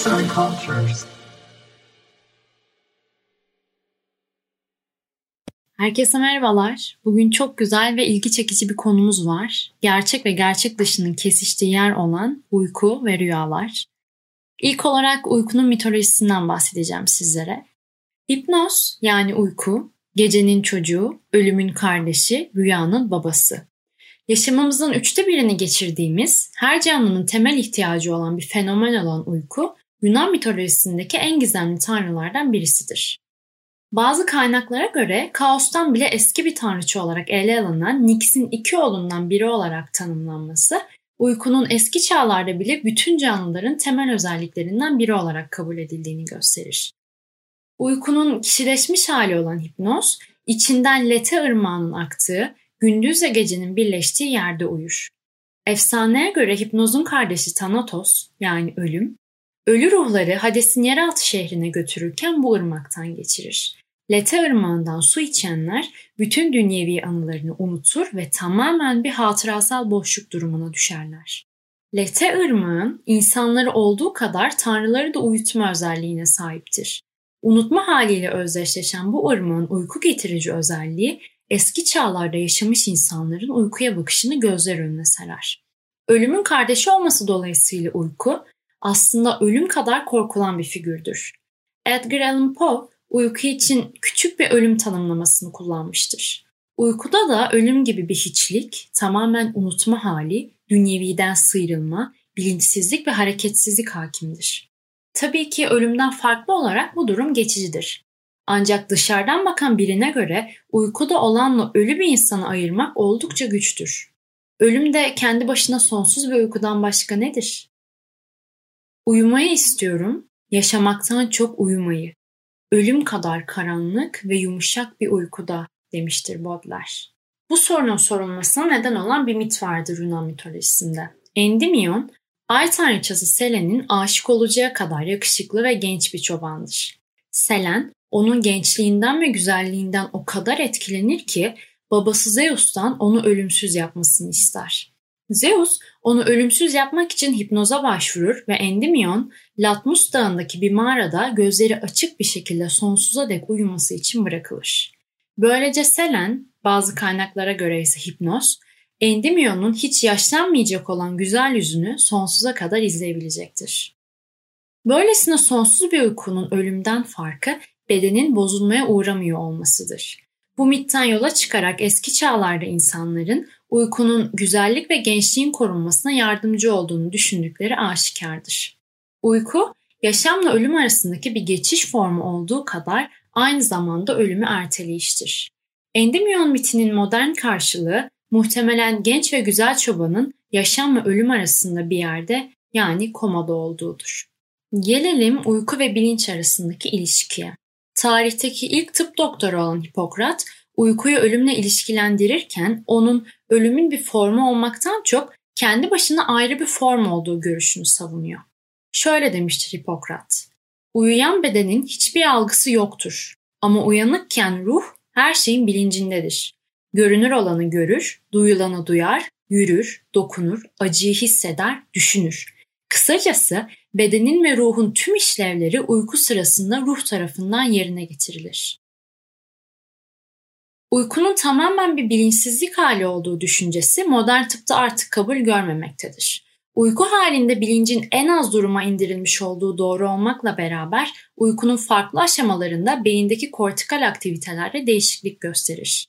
Arts and Cultures. Herkese merhabalar. Bugün çok güzel ve ilgi çekici bir konumuz var. Gerçek ve gerçek dışının kesiştiği yer olan uyku ve rüyalar. İlk olarak uykunun mitolojisinden bahsedeceğim sizlere. Hipnoz yani uyku, gecenin çocuğu, ölümün kardeşi, rüyanın babası. Yaşamımızın üçte birini geçirdiğimiz, her canlının temel ihtiyacı olan bir fenomen olan uyku, Yunan mitolojisindeki en gizemli tanrılardan birisidir. Bazı kaynaklara göre kaostan bile eski bir tanrıçı olarak ele alınan Nix'in iki oğlundan biri olarak tanımlanması, uykunun eski çağlarda bile bütün canlıların temel özelliklerinden biri olarak kabul edildiğini gösterir. Uykunun kişileşmiş hali olan hipnoz, içinden lete ırmağının aktığı, gündüzle gecenin birleştiği yerde uyur. Efsaneye göre hipnozun kardeşi Thanatos yani ölüm, ölü ruhları Hades'in yeraltı şehrine götürürken bu ırmaktan geçirir. Lete ırmağından su içenler bütün dünyevi anılarını unutur ve tamamen bir hatırasal boşluk durumuna düşerler. Lete ırmağın insanları olduğu kadar tanrıları da uyutma özelliğine sahiptir. Unutma haliyle özdeşleşen bu ırmağın uyku getirici özelliği eski çağlarda yaşamış insanların uykuya bakışını gözler önüne serer. Ölümün kardeşi olması dolayısıyla uyku aslında ölüm kadar korkulan bir figürdür. Edgar Allan Poe uyku için küçük bir ölüm tanımlamasını kullanmıştır. Uykuda da ölüm gibi bir hiçlik, tamamen unutma hali, dünyeviden sıyrılma, bilinçsizlik ve hareketsizlik hakimdir. Tabii ki ölümden farklı olarak bu durum geçicidir. Ancak dışarıdan bakan birine göre uykuda olanla ölü bir insanı ayırmak oldukça güçtür. Ölüm de kendi başına sonsuz bir uykudan başka nedir? Uyumayı istiyorum, yaşamaktan çok uyumayı. Ölüm kadar karanlık ve yumuşak bir uykuda demiştir Baudelaire. Bu sorunun sorulmasına neden olan bir mit vardır Yunan mitolojisinde. Endymion, ay tanrıçası Selen'in aşık olacağı kadar yakışıklı ve genç bir çobandır. Selen, onun gençliğinden ve güzelliğinden o kadar etkilenir ki babası Zeus'tan onu ölümsüz yapmasını ister. Zeus onu ölümsüz yapmak için hipnoza başvurur ve Endymion Latmus Dağı'ndaki bir mağarada gözleri açık bir şekilde sonsuza dek uyuması için bırakılır. Böylece Selen, bazı kaynaklara göre ise hipnoz, Endymion'un hiç yaşlanmayacak olan güzel yüzünü sonsuza kadar izleyebilecektir. Böylesine sonsuz bir uykunun ölümden farkı bedenin bozulmaya uğramıyor olmasıdır. Bu mitten yola çıkarak eski çağlarda insanların uykunun güzellik ve gençliğin korunmasına yardımcı olduğunu düşündükleri aşikardır. Uyku, yaşamla ölüm arasındaki bir geçiş formu olduğu kadar aynı zamanda ölümü erteleyiştir. Endymion mitinin modern karşılığı muhtemelen genç ve güzel çobanın yaşam ve ölüm arasında bir yerde yani komada olduğudur. Gelelim uyku ve bilinç arasındaki ilişkiye. Tarihteki ilk tıp doktoru olan Hipokrat, uykuyu ölümle ilişkilendirirken onun ölümün bir formu olmaktan çok kendi başına ayrı bir form olduğu görüşünü savunuyor. Şöyle demiştir Hipokrat. Uyuyan bedenin hiçbir algısı yoktur ama uyanıkken ruh her şeyin bilincindedir. Görünür olanı görür, duyulanı duyar, yürür, dokunur, acıyı hisseder, düşünür. Kısacası bedenin ve ruhun tüm işlevleri uyku sırasında ruh tarafından yerine getirilir. Uykunun tamamen bir bilinçsizlik hali olduğu düşüncesi modern tıpta artık kabul görmemektedir. Uyku halinde bilincin en az duruma indirilmiş olduğu doğru olmakla beraber uykunun farklı aşamalarında beyindeki kortikal aktivitelerde değişiklik gösterir.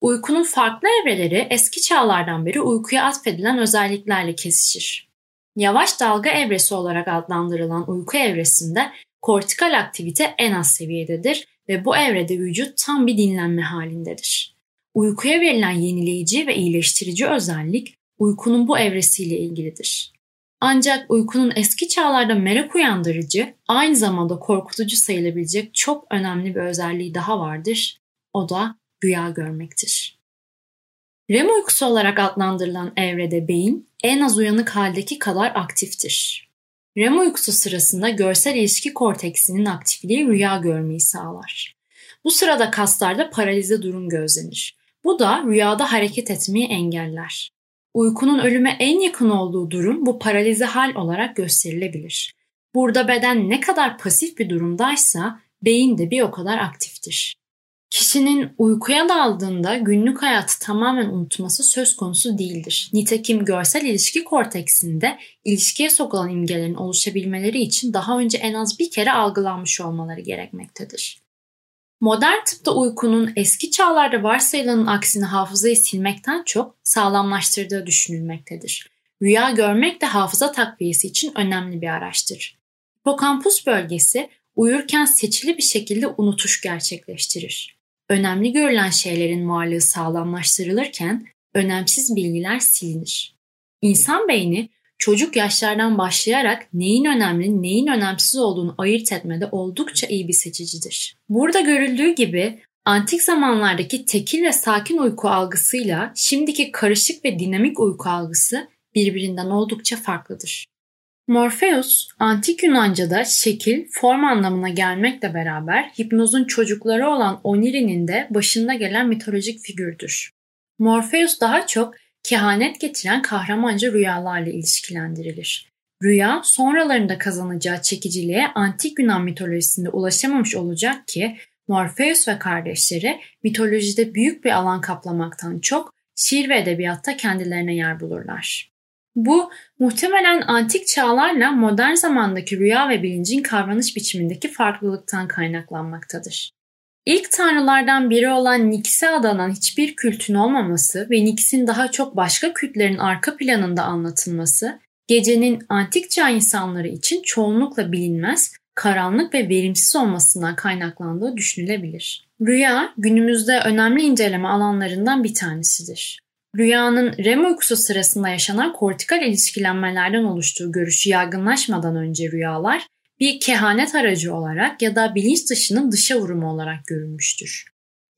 Uykunun farklı evreleri eski çağlardan beri uykuya atfedilen özelliklerle kesişir. Yavaş dalga evresi olarak adlandırılan uyku evresinde kortikal aktivite en az seviyededir ve bu evrede vücut tam bir dinlenme halindedir. Uykuya verilen yenileyici ve iyileştirici özellik uykunun bu evresiyle ilgilidir. Ancak uykunun eski çağlarda merak uyandırıcı, aynı zamanda korkutucu sayılabilecek çok önemli bir özelliği daha vardır. O da rüya görmektir. REM uykusu olarak adlandırılan evrede beyin en az uyanık haldeki kadar aktiftir. REM uykusu sırasında görsel ilişki korteksinin aktifliği rüya görmeyi sağlar. Bu sırada kaslarda paralize durum gözlenir. Bu da rüyada hareket etmeyi engeller. Uykunun ölüme en yakın olduğu durum bu paralize hal olarak gösterilebilir. Burada beden ne kadar pasif bir durumdaysa beyin de bir o kadar aktiftir. Kişinin uykuya daldığında günlük hayatı tamamen unutması söz konusu değildir. Nitekim görsel ilişki korteksinde ilişkiye sokulan imgelerin oluşabilmeleri için daha önce en az bir kere algılanmış olmaları gerekmektedir. Modern tıpta uykunun eski çağlarda varsayılanın aksine hafızayı silmekten çok sağlamlaştırdığı düşünülmektedir. Rüya görmek de hafıza takviyesi için önemli bir araçtır. Hipokampus bölgesi uyurken seçili bir şekilde unutuş gerçekleştirir. Önemli görülen şeylerin varlığı sağlamlaştırılırken önemsiz bilgiler silinir. İnsan beyni çocuk yaşlardan başlayarak neyin önemli, neyin önemsiz olduğunu ayırt etmede oldukça iyi bir seçicidir. Burada görüldüğü gibi antik zamanlardaki tekil ve sakin uyku algısıyla şimdiki karışık ve dinamik uyku algısı birbirinden oldukça farklıdır. Morpheus, antik Yunanca'da şekil, form anlamına gelmekle beraber hipnozun çocukları olan Oniri'nin de başında gelen mitolojik figürdür. Morpheus daha çok kehanet getiren kahramanca rüyalarla ilişkilendirilir. Rüya sonralarında kazanacağı çekiciliğe antik Yunan mitolojisinde ulaşamamış olacak ki Morpheus ve kardeşleri mitolojide büyük bir alan kaplamaktan çok şiir ve edebiyatta kendilerine yer bulurlar. Bu muhtemelen antik çağlarla modern zamandaki rüya ve bilincin kavranış biçimindeki farklılıktan kaynaklanmaktadır. İlk tanrılardan biri olan Nix'e adanan hiçbir kültün olmaması ve Nix'in daha çok başka kültlerin arka planında anlatılması, gecenin antik çağ insanları için çoğunlukla bilinmez, karanlık ve verimsiz olmasından kaynaklandığı düşünülebilir. Rüya, günümüzde önemli inceleme alanlarından bir tanesidir. Rüyanın REM uykusu sırasında yaşanan kortikal ilişkilenmelerden oluştuğu görüşü yaygınlaşmadan önce rüyalar bir kehanet aracı olarak ya da bilinç dışının dışa vurumu olarak görülmüştür.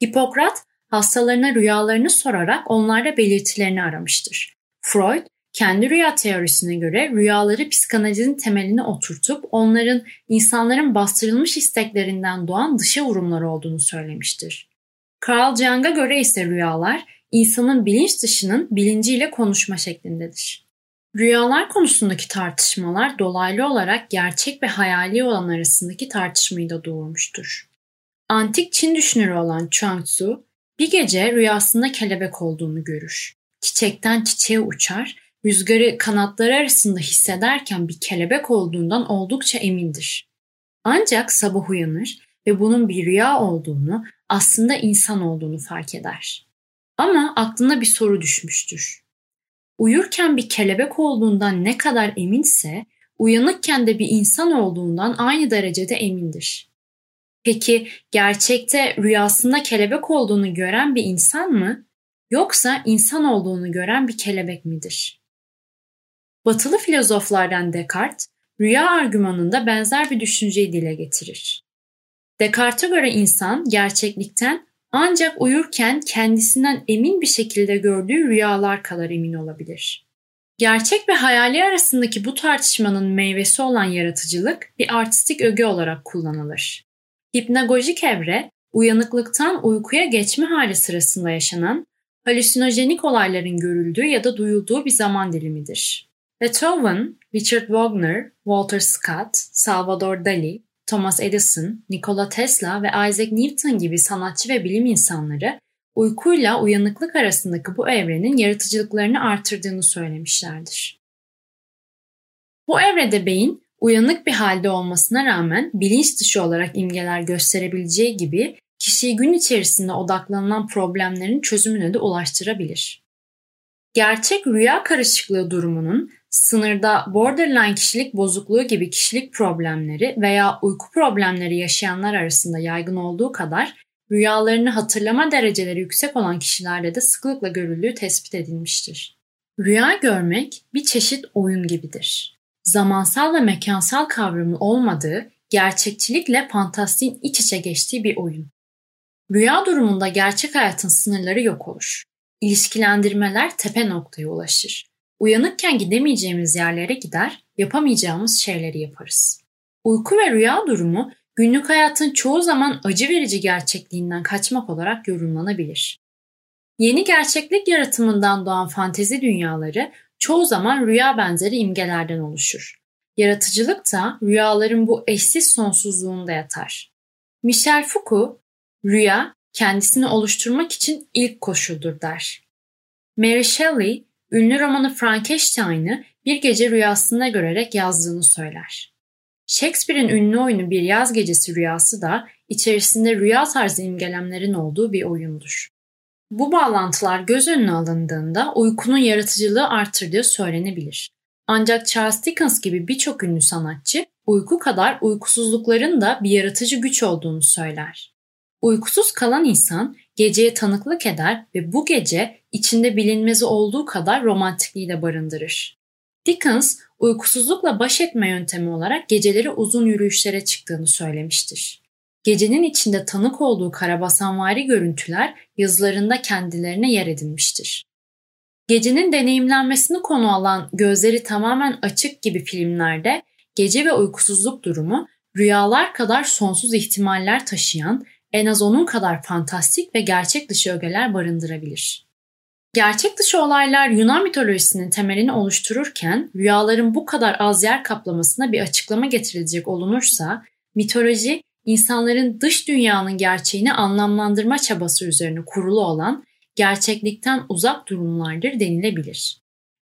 Hipokrat hastalarına rüyalarını sorarak onlarda belirtilerini aramıştır. Freud kendi rüya teorisine göre rüyaları psikanalizin temeline oturtup onların insanların bastırılmış isteklerinden doğan dışa vurumlar olduğunu söylemiştir. Carl Jung'a göre ise rüyalar insanın bilinç dışının bilinciyle konuşma şeklindedir. Rüyalar konusundaki tartışmalar dolaylı olarak gerçek ve hayali olan arasındaki tartışmayı da doğurmuştur. Antik Çin düşünürü olan Chuang Tzu bir gece rüyasında kelebek olduğunu görür. Çiçekten çiçeğe uçar, rüzgarı kanatları arasında hissederken bir kelebek olduğundan oldukça emindir. Ancak sabah uyanır ve bunun bir rüya olduğunu, aslında insan olduğunu fark eder. Ama aklına bir soru düşmüştür. Uyurken bir kelebek olduğundan ne kadar eminse, uyanıkken de bir insan olduğundan aynı derecede emindir. Peki gerçekte rüyasında kelebek olduğunu gören bir insan mı yoksa insan olduğunu gören bir kelebek midir? Batılı filozoflardan Descartes, rüya argümanında benzer bir düşünceyi dile getirir. Descartes'e göre insan gerçeklikten ancak uyurken kendisinden emin bir şekilde gördüğü rüyalar kadar emin olabilir. Gerçek ve hayali arasındaki bu tartışmanın meyvesi olan yaratıcılık bir artistik öge olarak kullanılır. Hipnagojik evre, uyanıklıktan uykuya geçme hali sırasında yaşanan halüsinojenik olayların görüldüğü ya da duyulduğu bir zaman dilimidir. Beethoven, Richard Wagner, Walter Scott, Salvador Dali, Thomas Edison, Nikola Tesla ve Isaac Newton gibi sanatçı ve bilim insanları uykuyla uyanıklık arasındaki bu evrenin yaratıcılıklarını artırdığını söylemişlerdir. Bu evrede beyin uyanık bir halde olmasına rağmen bilinç dışı olarak imgeler gösterebileceği gibi kişiyi gün içerisinde odaklanılan problemlerin çözümüne de ulaştırabilir. Gerçek rüya karışıklığı durumunun sınırda borderline kişilik bozukluğu gibi kişilik problemleri veya uyku problemleri yaşayanlar arasında yaygın olduğu kadar rüyalarını hatırlama dereceleri yüksek olan kişilerde de sıklıkla görüldüğü tespit edilmiştir. Rüya görmek bir çeşit oyun gibidir. Zamansal ve mekansal kavramı olmadığı, gerçekçilikle fantastiğin iç içe geçtiği bir oyun. Rüya durumunda gerçek hayatın sınırları yok olur. İlişkilendirmeler tepe noktaya ulaşır. Uyanıkken gidemeyeceğimiz yerlere gider, yapamayacağımız şeyleri yaparız. Uyku ve rüya durumu günlük hayatın çoğu zaman acı verici gerçekliğinden kaçmak olarak yorumlanabilir. Yeni gerçeklik yaratımından doğan fantezi dünyaları çoğu zaman rüya benzeri imgelerden oluşur. Yaratıcılık da rüyaların bu eşsiz sonsuzluğunda yatar. Michel Foucault, rüya kendisini oluşturmak için ilk koşuldur der. Mary Shelley, ünlü romanı Frankenstein'ı bir gece rüyasında görerek yazdığını söyler. Shakespeare'in ünlü oyunu Bir Yaz Gecesi Rüyası da içerisinde rüya tarzı imgelemlerin olduğu bir oyundur. Bu bağlantılar göz önüne alındığında uykunun yaratıcılığı arttırdığı söylenebilir. Ancak Charles Dickens gibi birçok ünlü sanatçı uyku kadar uykusuzlukların da bir yaratıcı güç olduğunu söyler. Uykusuz kalan insan geceye tanıklık eder ve bu gece içinde bilinmezi olduğu kadar romantikliği de barındırır. Dickens uykusuzlukla baş etme yöntemi olarak geceleri uzun yürüyüşlere çıktığını söylemiştir. Gecenin içinde tanık olduğu karabasanvari görüntüler yazılarında kendilerine yer edinmiştir. Gecenin deneyimlenmesini konu alan gözleri tamamen açık gibi filmlerde gece ve uykusuzluk durumu rüyalar kadar sonsuz ihtimaller taşıyan en az onun kadar fantastik ve gerçek dışı ögeler barındırabilir. Gerçek dışı olaylar Yunan mitolojisinin temelini oluştururken rüyaların bu kadar az yer kaplamasına bir açıklama getirilecek olunursa mitoloji insanların dış dünyanın gerçeğini anlamlandırma çabası üzerine kurulu olan gerçeklikten uzak durumlardır denilebilir.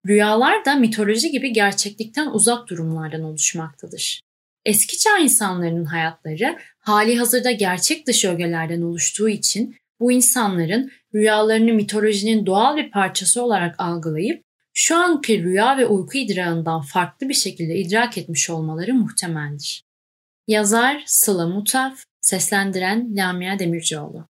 Rüyalar da mitoloji gibi gerçeklikten uzak durumlardan oluşmaktadır. Eski çağ insanlarının hayatları hali hazırda gerçek dışı ögelerden oluştuğu için bu insanların rüyalarını mitolojinin doğal bir parçası olarak algılayıp şu anki rüya ve uyku idrarından farklı bir şekilde idrak etmiş olmaları muhtemeldir. Yazar Sıla Mutaf, seslendiren Lamia Demircioğlu.